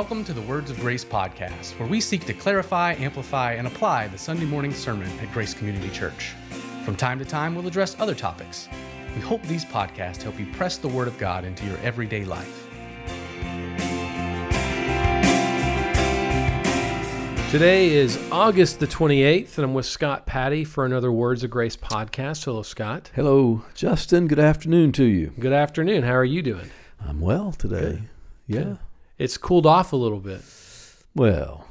Welcome to the Words of Grace podcast, where we seek to clarify, amplify, and apply the Sunday morning sermon at Grace Community Church. From time to time, we'll address other topics. We hope these podcasts help you press the Word of God into your everyday life. Today is August the 28th, and I'm with Scott Patty for another Words of Grace podcast. Hello, Scott. Hello, Justin. Good afternoon to you. Good afternoon. How are you doing? I'm well today. Good. Yeah. Good. It's cooled off a little bit. Well,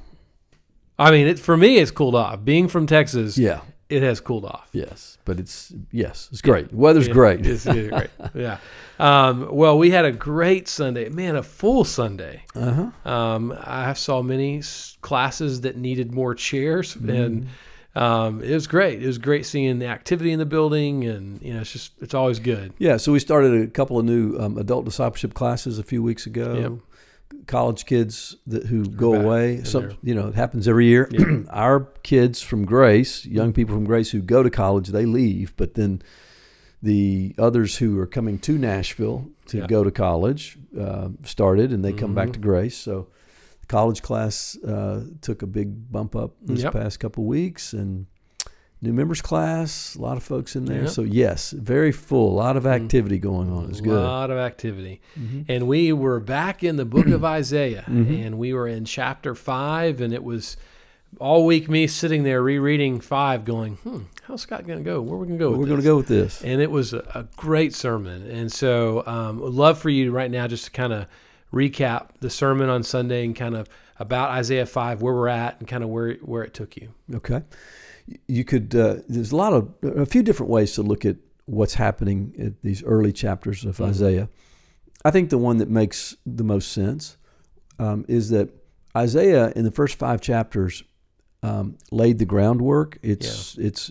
I mean, it, for me, it's cooled off. Being from Texas, yeah. it has cooled off. Yes, but it's yes, it's great. Weather's It- great. It's, it's great. Yeah. Um, well, we had a great Sunday. Man, a full Sunday. Uh huh. Um, I saw many classes that needed more chairs, and um, it was great. It was great seeing the activity in the building, and you know, it's just it's always good. Yeah. So we started a couple of new um, adult discipleship classes a few weeks ago. Yep. College kids that who go back, away. Some you know it happens every year. Yeah. Our kids from Grace, young people from Grace who go to college, they leave, but then the others who are coming to Nashville to Yeah. go to college uh, started, and they come back Mhm. to Grace. So the college class uh, took a big bump up this Yep. past couple weeks, and new members class, a lot of folks in there. Yep. So yes, very full, a lot of Mm. activity going on. It's good. a lot of activity. Mhm. And we were back in the book of Isaiah, Mhm. and we were in chapter five, and it was all week me sitting there rereading five, going, "Hmm, how's Scott going to go? Where are we going to go? We're going to go with this. And it was a, a great sermon, and so um, would love for you right now just to kind of recap the sermon on Sunday and kind of about Isaiah five, where we're at, and kind of where where it took you. Okay. You could, uh, there's a lot of, a few different ways to look at what's happening at these early chapters of Mhm. Isaiah. I think the one that makes the most sense um, is that Isaiah, in the first five chapters, um, laid the groundwork. It's, it's,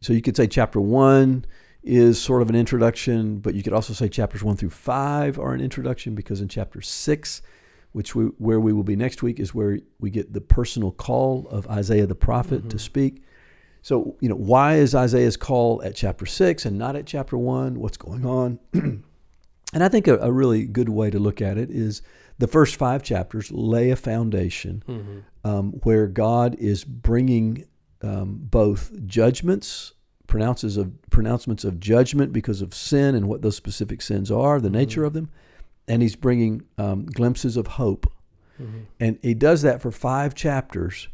so you could say chapter one is sort of an introduction, but you could also say chapters one through five are an introduction because in chapter six, which we, where we will be next week, is where we get the personal call of Isaiah the prophet to Mhm. speak. So, you know, why is Isaiah's call at chapter six and not at chapter one? What's going on? and I think a, a really good way to look at it is the first five chapters lay a foundation Mm-hmm. um, where God is bringing um, both judgments, pronounces of pronouncements of judgment because of sin and what those specific sins are, the nature Mhm. of them, and He's bringing um, glimpses of hope. Mm-hmm. And He does that for five chapters,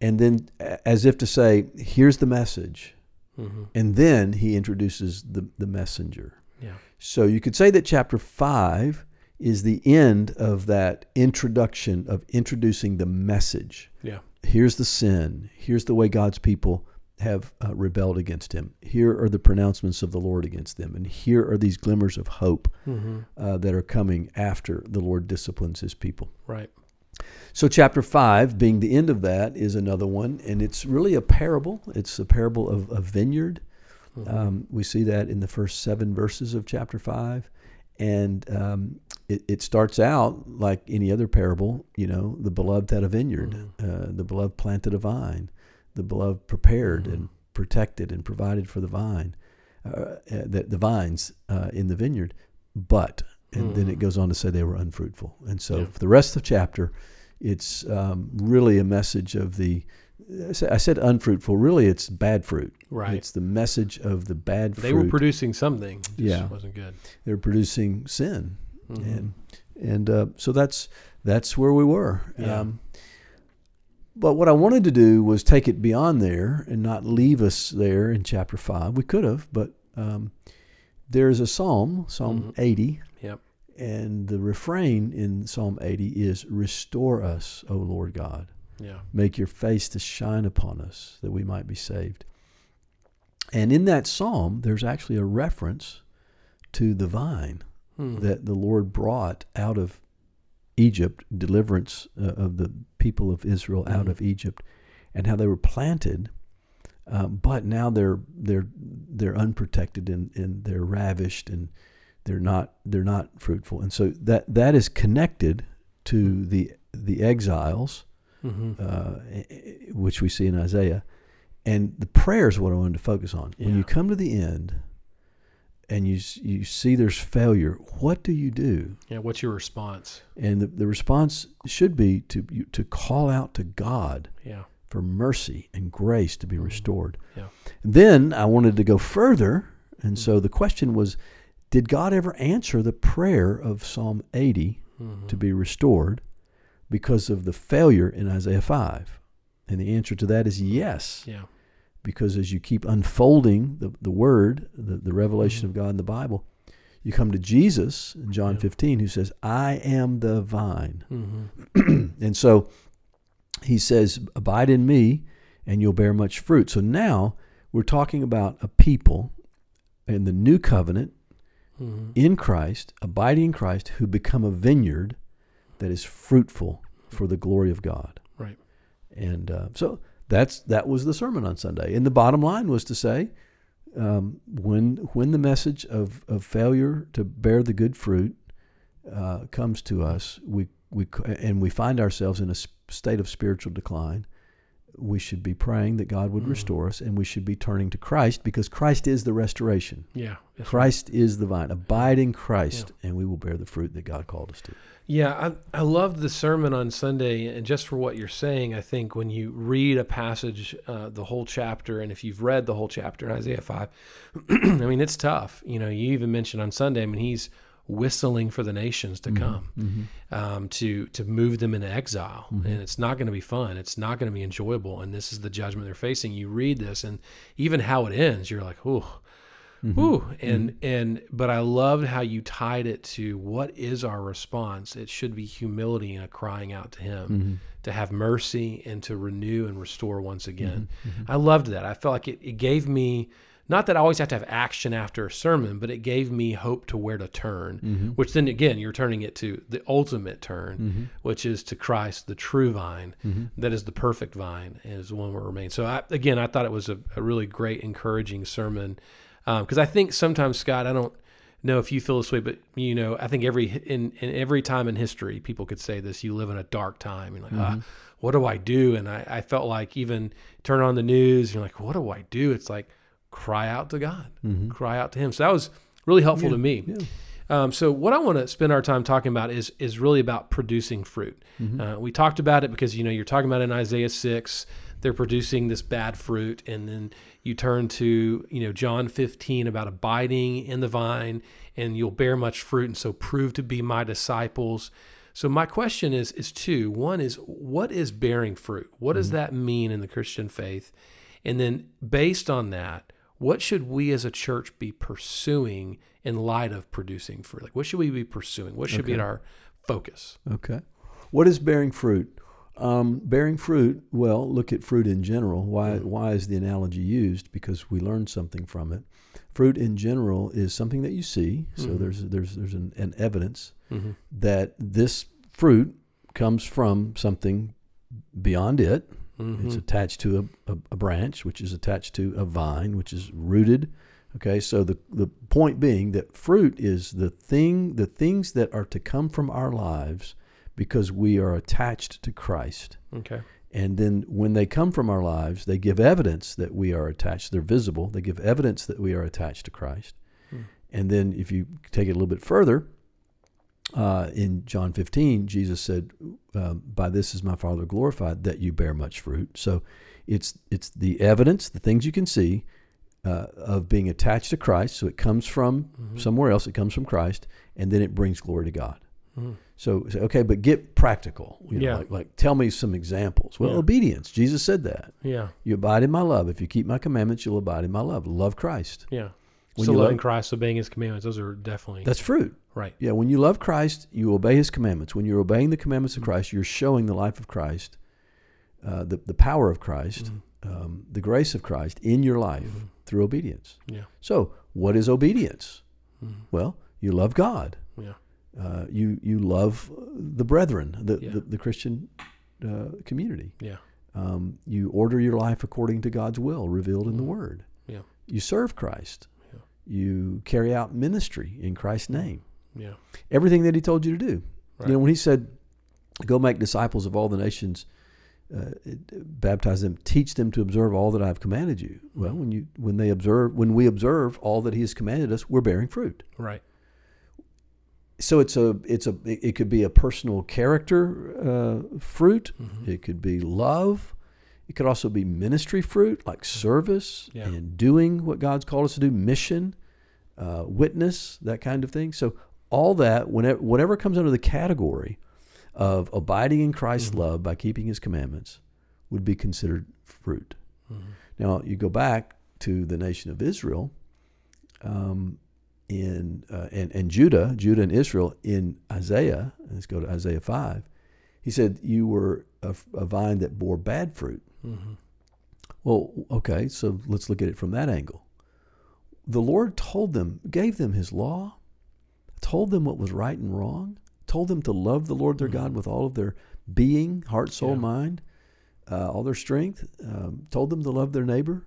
and then as if to say, "Here's the message," Mm-hmm. and then He introduces the the messenger. Yeah. So you could say that chapter five is the end of that introduction of introducing the message. Yeah. Here's the sin. Here's the way God's people have uh, rebelled against Him. Here are the pronouncements of the Lord against them. And here are these glimmers of hope Mm-hmm. uh, that are coming after the Lord disciplines His people. Right. So, chapter 5, being the end of that, is another one. And it's really a parable. It's a parable of a vineyard. Mhm. Um, we see that in the first seven verses of chapter 5. And um, it, it starts out like any other parable, you know, the beloved had a vineyard, uh, the beloved planted a vine, the beloved prepared and protected and provided for the vine, uh, uh, the, the vines uh, in the vineyard. But, and then it Mhm. goes on to say they were unfruitful. And so Yeah. for the rest of the chapter, it's um, really a message of the, I said- unfruitful, really it's bad fruit. right. It's the message of the bad they fruit. They were producing something. Just Yeah. wasn't good. They were producing sin, Mhm. and and uh, so that's that's where we were. Yeah. Um, but what I wanted to do was take it beyond there and not leave us there in chapter five. We could have, but um, there's a psalm, Psalm Mhm. 80, Yep. and the refrain in Psalm 80 is "Restore us, O Lord God." Yeah. make your face to shine upon us that we might be saved. And in that psalm, there's actually a reference to the vine Hmm. that the Lord brought out of Egypt, deliverance uh, of the people of Israel out Mhm. of Egypt, and how they were planted, um, but now they're they're they're unprotected and, and they're ravished and they're not they're not fruitful, and so that that is connected to the the exiles Mhm. uh, which we see in Isaiah. And the prayer is what I wanted to focus on. When you come to the end, and you you see there's failure, what do you do? Yeah. What's your response? And the, the response should be to to call out to God Yeah. For mercy and grace to be restored. Yeah. Then I wanted to go further, and so the question was, did God ever answer the prayer of Psalm 80 Mhm. to be restored because of the failure in Isaiah 5? And the answer to that is yes, Yeah. because as you keep unfolding the, the word, the, the revelation of God in the Bible, you come to Jesus in John Yeah. 15 who says, I am the vine. hmm and so he says, Abide in me, and you'll bear much fruit. So now we're talking about a people in the new covenant hmm in Christ, abiding in Christ, who become a vineyard that is fruitful for the glory of God. Right. And uh, so that's that was the sermon on Sunday. And the bottom line was to say, um, when when the message of, of failure to bear the good fruit uh, comes to us, we we and we find ourselves in a state of spiritual decline. We should be praying that God would Mhm. restore us, and we should be turning to Christ because Christ is the restoration. Yeah. Christ is the vine. Abide in Christ, and we will bear the fruit that God called us to. Yeah, I, I loved the sermon on Sunday, and just for what you're saying, I think when you read a passage, uh, the whole chapter, and if you've read the whole chapter in Isaiah 5, I mean, it's tough. You know, you even mentioned on Sunday, I mean, he's whistling for the nations to mm-hmm. come, mm-hmm. um, to to move them into exile, mm-hmm. and it's not going to be fun. It's not going to be enjoyable, and this is the judgment they're facing. You read this, and even how it ends, you're like, ooh. Ooh, and and but I loved how you tied it to what is our response. It should be humility and a crying out to Him to have mercy and to renew and restore once again. I loved that. I felt like it, it gave me not that I always have to have action after a sermon, but it gave me hope to where to turn. Mm-hmm. Which then again, you're turning it to the ultimate turn, mm-hmm. which is to Christ, the true vine, mm-hmm. that is the perfect vine, and is the one where remain. So I, again, I thought it was a, a really great, encouraging sermon um, because I think sometimes Scott, I don't know if you feel this way, but you know, I think every in, in every time in history, people could say this: you live in a dark time, and like, ah, what do I do? And I, I felt like even turn on the news, you're like, what do I do? It's like cry out to God, cry out to Him. So that was really helpful to me. Um, so what I want to spend our time talking about is is really about producing fruit. Uh, we talked about it because you know you're talking about in Isaiah six, they're producing this bad fruit, and then you turn to you know John 15 about abiding in the vine, and you'll bear much fruit, and so prove to be my disciples. So my question is is two. One is what is bearing fruit? What does that mean in the Christian faith? And then based on that, what should we as a church be pursuing in light of producing fruit? Like what should we be pursuing? What should be our focus? Okay. What is bearing fruit? Um, bearing fruit, well, look at fruit in general. Why, why is the analogy used? Because we learned something from it. Fruit in general is something that you see. So Mhm. there's, there's, there's an, an evidence Mm-hmm. that this fruit comes from something beyond it. Mm-hmm. It's attached to a, a, a branch, which is attached to a vine, which is rooted. Okay, so the, the point being that fruit is the thing, the things that are to come from our lives because we are attached to Christ. Okay. And then when they come from our lives, they give evidence that we are attached. They're visible. They give evidence that we are attached to Christ. Hmm. And then if you take it a little bit further, uh, in John 15, Jesus said, um, "By this is my Father glorified, that you bear much fruit." So, it's it's the evidence, the things you can see, uh, of being attached to Christ. So it comes from Mhm. somewhere else. It comes from Christ, and then it brings glory to God. Mhm. So, say, okay, but get practical. You know, Yeah. like, like tell me some examples. Well, Yeah. obedience. Jesus said that. Yeah. You abide in my love. If you keep my commandments, you'll abide in my love. Love Christ. Yeah. When so you loving love- Christ, obeying His commandments, those are definitely That's fruit. Right. Yeah, when you love Christ, you obey His commandments. When you're obeying the commandments Mm-hmm. of Christ, you're showing the life of Christ, uh, the the power of Christ, Mhm. um, the grace of Christ in your life Mhm. through obedience. Yeah. So, what is obedience? Mhm. Well, you love God. Yeah. Uh, you you love the brethren, the Yeah. the, the Christian uh, community. Yeah. Um, you order your life according to God's will, revealed in the Mhm. Word. Yeah. You serve Christ. Yeah. You carry out ministry in Christ's name. Yeah. Everything that He told you to do. Right. You know, when He said, "Go make disciples of all the nations," uh, baptize them, teach them to observe all that I've commanded you. Well, when you when they observe when we observe all that He has commanded us, we're bearing fruit. Right. So it's a it's a it could be a personal character uh, fruit. Mm-hmm. It could be love. It could also be ministry fruit, like service Yeah. and doing what God's called us to do, mission, uh, witness, that kind of thing. So all that, whenever whatever comes under the category of abiding in Christ's Mhm. love by keeping His commandments, would be considered fruit. Mhm. Now you go back to the nation of Israel, um, in uh, and and Judah, Judah and Israel in Isaiah. Let's go to Isaiah five. He said, "You were a, a vine that bore bad fruit." Mm-hmm. Well, okay, so let's look at it from that angle. The Lord told them, gave them His law, told them what was right and wrong, told them to love the Lord their God with all of their being, heart, soul, Yeah. mind, uh, all their strength. Um, told them to love their neighbor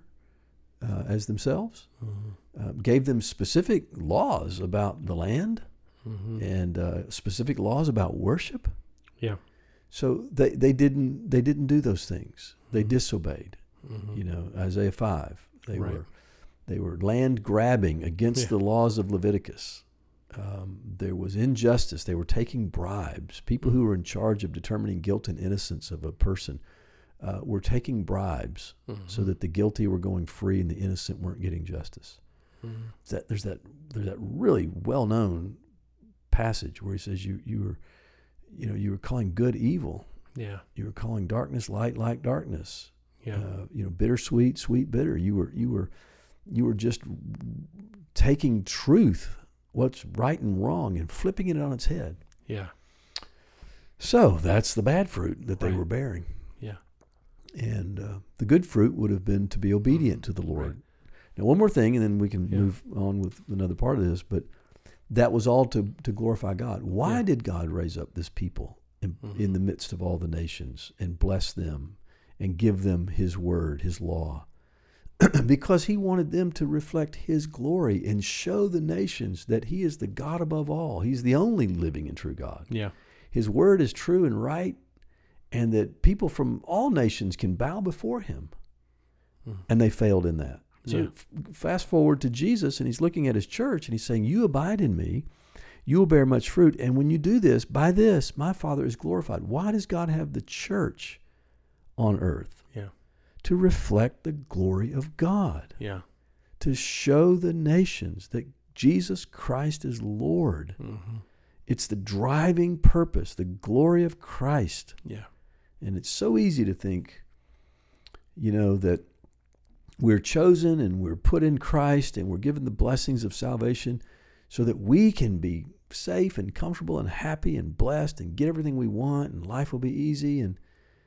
uh, as themselves. Mm-hmm. Uh, gave them specific laws about the land Mm-hmm. and uh, specific laws about worship. Yeah. So they, they didn't they didn't do those things. They Mhm. disobeyed. Mm-hmm. You know, Isaiah five. They Right. were they were land grabbing against Yeah. the laws of Leviticus. Um, there was injustice. They were taking bribes. People who were in charge of determining guilt and innocence of a person uh, were taking bribes Mm-hmm. so that the guilty were going free and the innocent weren't getting justice. Mm-hmm. That there's that there's that really well known passage where he says you you were you know you were calling good evil. Yeah. You were calling darkness light like darkness Yeah. uh, you know, bittersweet, sweet, bitter. You were, you were, you were just taking truth, what's right and wrong, and flipping it on its head. yeah. So that's the bad fruit that they Right. were bearing. Yeah. And uh, the good fruit would have been to be obedient to the Lord. Right. Now, one more thing, and then we can Yeah. move on with another part of this. But that was all to to glorify God. Why Yeah. did God raise up this people in, Mhm. in the midst of all the nations and bless them and give them His word, His law? because He wanted them to reflect His glory and show the nations that He is the God above all. He's the only living and true God. Yeah. His word is true and right, and that people from all nations can bow before him. Mhm. And they failed in that. So Yeah. f- fast forward to Jesus, and he's looking at his church, and he's saying, You abide in me, you will bear much fruit. And when you do this, by this, my Father is glorified. Why does God have the church on earth? To reflect the glory of God, Yeah. to show the nations that Jesus Christ is Lord. Mm-hmm. It's the driving purpose, the glory of Christ. Yeah. And it's so easy to think, you know, that we're chosen and we're put in Christ and we're given the blessings of salvation so that we can be safe and comfortable and happy and blessed and get everything we want and life will be easy. And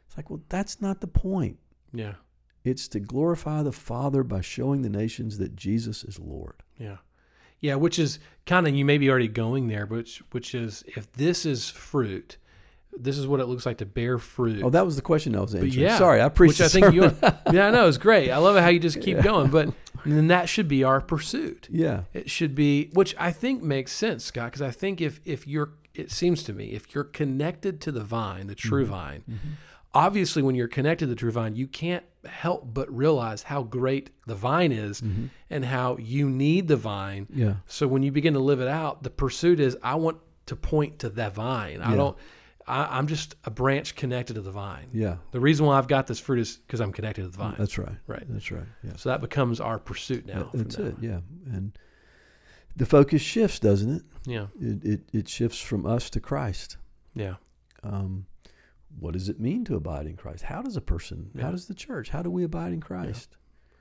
it's like, well, that's not the point. Yeah. It's to glorify the Father by showing the nations that Jesus is Lord. Yeah. Yeah, which is kind of you may be already going there, but which, which is if this is fruit, this is what it looks like to bear fruit. Oh, that was the question I was But answering. yeah, Sorry, I preached which I think you. sermon. Yeah, I know it's great. I love it how you just keep going, but then that should be our pursuit. yeah. It should be, which I think makes sense, Scott, because I think if if you're, it seems to me, if you're connected to the vine, the true mm-hmm. vine, mm-hmm. Obviously when you're connected to the true vine, you can't help but realize how great the vine is and how you need the vine. Yeah. So when you begin to live it out, the pursuit is I want to point to that vine. I don't. I, I'm just a branch connected to the vine. Yeah. The reason why I've got this fruit is because I'm connected to the vine. That's right. Right. That's right. Yeah. So that becomes our pursuit now. That- That's it. on. Yeah. And the focus shifts, doesn't it? Yeah. It it, it shifts from us to Christ. Yeah. Um, what does it mean to abide in Christ? How does a person? Yeah. How does the church? How do we abide in Christ?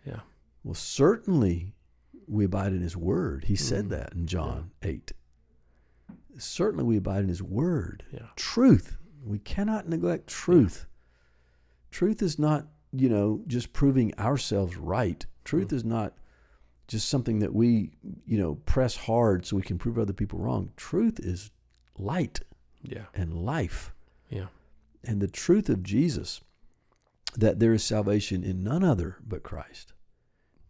Yeah. Well, certainly we abide in His Word. He said Mhm. that in John eight. Certainly we abide in His Word. Yeah. Truth. We cannot neglect truth. Truth is not, you know, just proving ourselves right. Truth Mm. is not just something that we, you know, press hard so we can prove other people wrong. Truth is light Yeah. and life. Yeah. And the truth of Jesus that there is salvation in none other but Christ.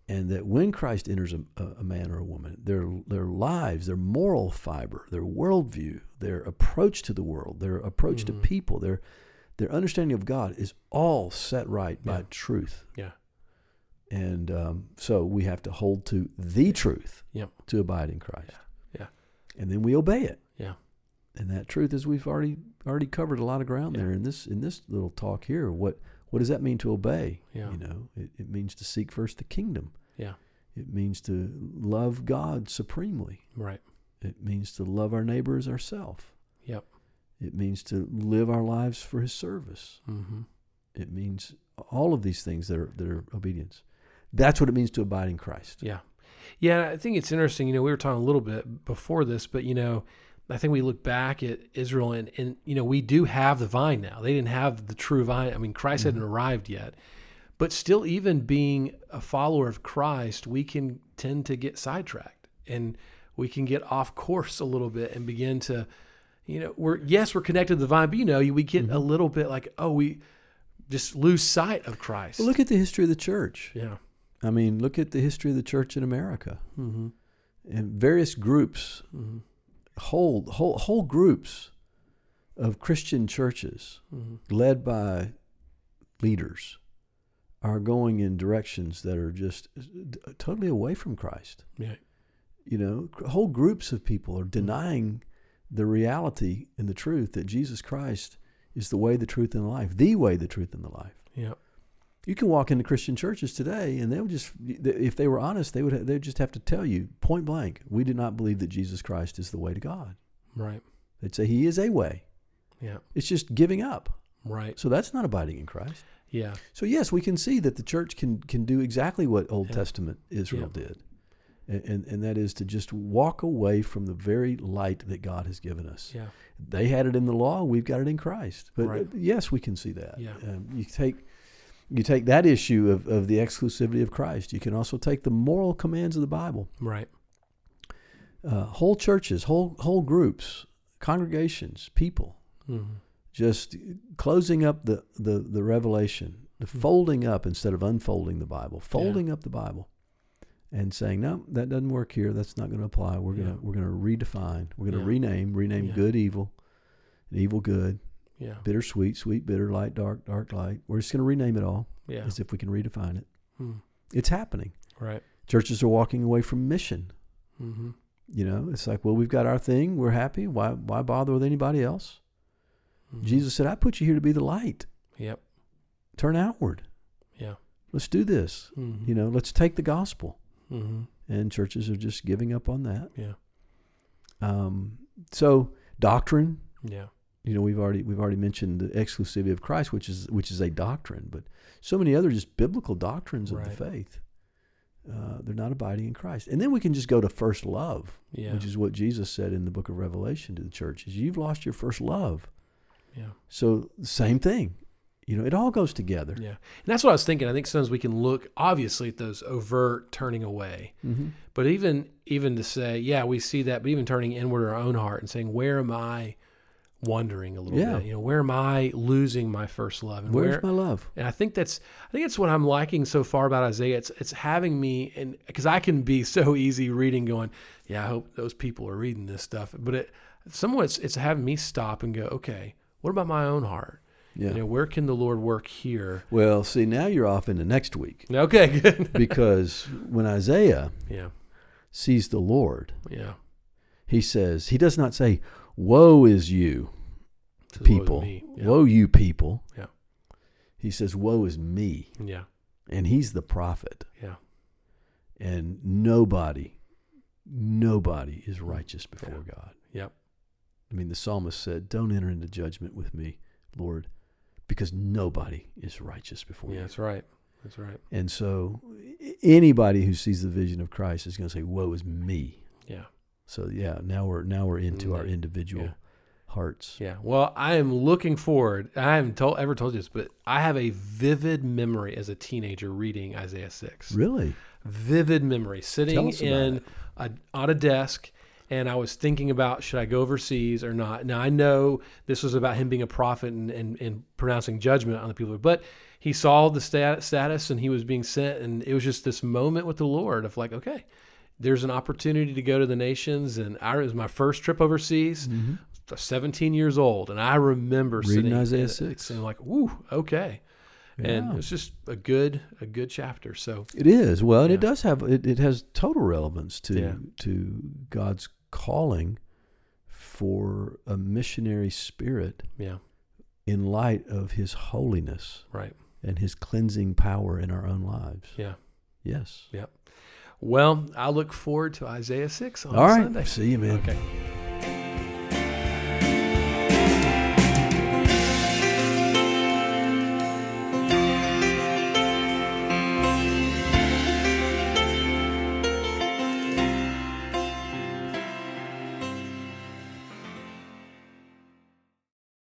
And that when Christ enters a, a man or a woman, their their lives, their moral fiber, their worldview, their approach to the world, their approach Mhm. to people, their their understanding of God is all set right by truth. Yeah. And um, so we have to hold to the truth Yep. to abide in Christ. Yeah. And then we obey it. Yeah. And that truth is we've already already covered a lot of ground Yeah. there in this in this little talk here. What what does that mean to obey? Yeah. You know, it, it means to seek first the kingdom. Yeah. It means to love God supremely. Right. It means to love our neighbor as ourselves. Yep. It means to live our lives for his service. Mm-hmm. It means all of these things that are that are obedience. That's what it means to abide in Christ. Yeah. Yeah, I think it's interesting. You know, we were talking a little bit before this, but you know, I think we look back at Israel and, and you know, we do have the vine now. They didn't have the true vine. I mean, Christ hadn't arrived yet. But still, even being a follower of Christ, we can tend to get sidetracked and we can get off course a little bit and begin to, you know, we're yes, we're connected to the vine, but you know, we get a little bit like, oh, we just lose sight of Christ. Well, look at the history of the church. yeah. I mean, look at the history of the church in America Mm-hmm. and various groups, Mm-hmm. Whole whole whole groups of Christian churches Mm-hmm. led by leaders are going in directions that are just totally away from Christ. Yeah. You know, whole groups of people are denying the reality and the truth that Jesus Christ is the way, the truth, and the life, the way, the truth, and the life. Yeah. You can walk into Christian churches today, and they would just, if they were honest, they would they'd just have to tell you point blank, we do not believe that Jesus Christ is the way to God. Right. They'd say He is a way. Yeah. It's just giving up. Right. So that's not abiding in Christ. Yeah. So yes, we can see that the church can can do exactly what Old Yeah. Testament Israel Yeah. did, and, and and that is to just walk away from the very light that God has given us. Yeah. They had it in the law; we've got it in Christ. But Right. uh, yes, we can see that. Yeah. Um, you take you take that issue of, of the exclusivity of Christ. You can also take the moral commands of the Bible. Right. Uh, whole churches, whole whole groups, congregations, people Mm-hmm. just closing up the, the, the revelation, the Hmm. folding up instead of unfolding the Bible, folding up the Bible, and saying, no, that doesn't work here. That's not going to apply. We're gonna we're gonna redefine. We're gonna Yeah. rename, rename Yeah. good evil, and evil good, Yeah. bitter sweet, sweet bitter, light dark, dark light. We're just gonna rename it all Yeah. as if we can redefine it. Hmm. It's happening. Right. Churches are walking away from mission. Mm-hmm. You know, it's like, well, we've got our thing. We're happy. Why why bother with anybody else? Mm-hmm. Jesus said, I put you here to be the light. Yep. Turn outward. Yeah. Let's do this. Mm-hmm. You know, let's take the gospel. Mm-hmm. And churches are just giving up on that. Yeah. Um, so doctrine, Yeah. You know, we've already we've already mentioned the exclusivity of Christ, which is which is a doctrine, but so many other just biblical doctrines of the faith. Uh, they're not abiding in Christ. And then we can just go to first love, Yeah. which is what Jesus said in the book of Revelation to the church is you've lost your first love. yeah. So same thing. You know, it all goes together. Yeah. And that's what I was thinking. I think sometimes we can look obviously at those overt turning away, Mm-hmm. but even even to say, yeah, we see that, but even turning inward in our own heart and saying, where am I wandering a little Yeah. bit? You know, where am I losing my first love? And Where's where, my love? And I think that's I think that's what I'm liking so far about Isaiah. It's it's having me and because I can be so easy reading, going, yeah, I hope those people are reading this stuff. But it somewhat it's, it's having me stop and go, okay, what about my own heart? Yeah. You know, where can the Lord work here? Well, see, now you're off into next week Okay, good. because when Isaiah yeah, sees the Lord, yeah. he says, he does not say, Woe is you, Says, people. me." Yeah. Woe, you people. Yeah. He says, Woe is me. Yeah, And he's the prophet. yeah, And nobody, nobody is righteous before God. yep, I mean, the psalmist said, Don't enter into judgment with me, Lord, because nobody is righteous before yeah. you. That's right. That's right. And so anybody who sees the vision of Christ is going to say, Woe is me. Yeah, So yeah, now we're now we're into our Mm, individual yeah. hearts. yeah. Well, I am looking forward. I haven't told ever told you this, but I have a vivid memory as a teenager reading Isaiah six. Really? vivid memory sitting Tell us about in a, on a desk and I was thinking about should I go overseas or not. Now I know this was about him being a prophet and, and, and pronouncing judgment on the people, but he saw the stat, status and he was being sent, and it was just this moment with the Lord of like, okay, there's an opportunity to go to the nations, and I, it was my first trip overseas. Mm-hmm. 17 years old, and I remember Reading sitting Isaiah 6. and like, "Woo, okay," and Yeah. it's just a good a good chapter. So It is well, and it does have it, it has total relevance to Yeah. to God's calling for a missionary spirit yeah, in light of His holiness right, and His cleansing power in our own lives. yeah. Yes. Well, I look forward to Isaiah six on All right. Sunday. See you, man. Okay.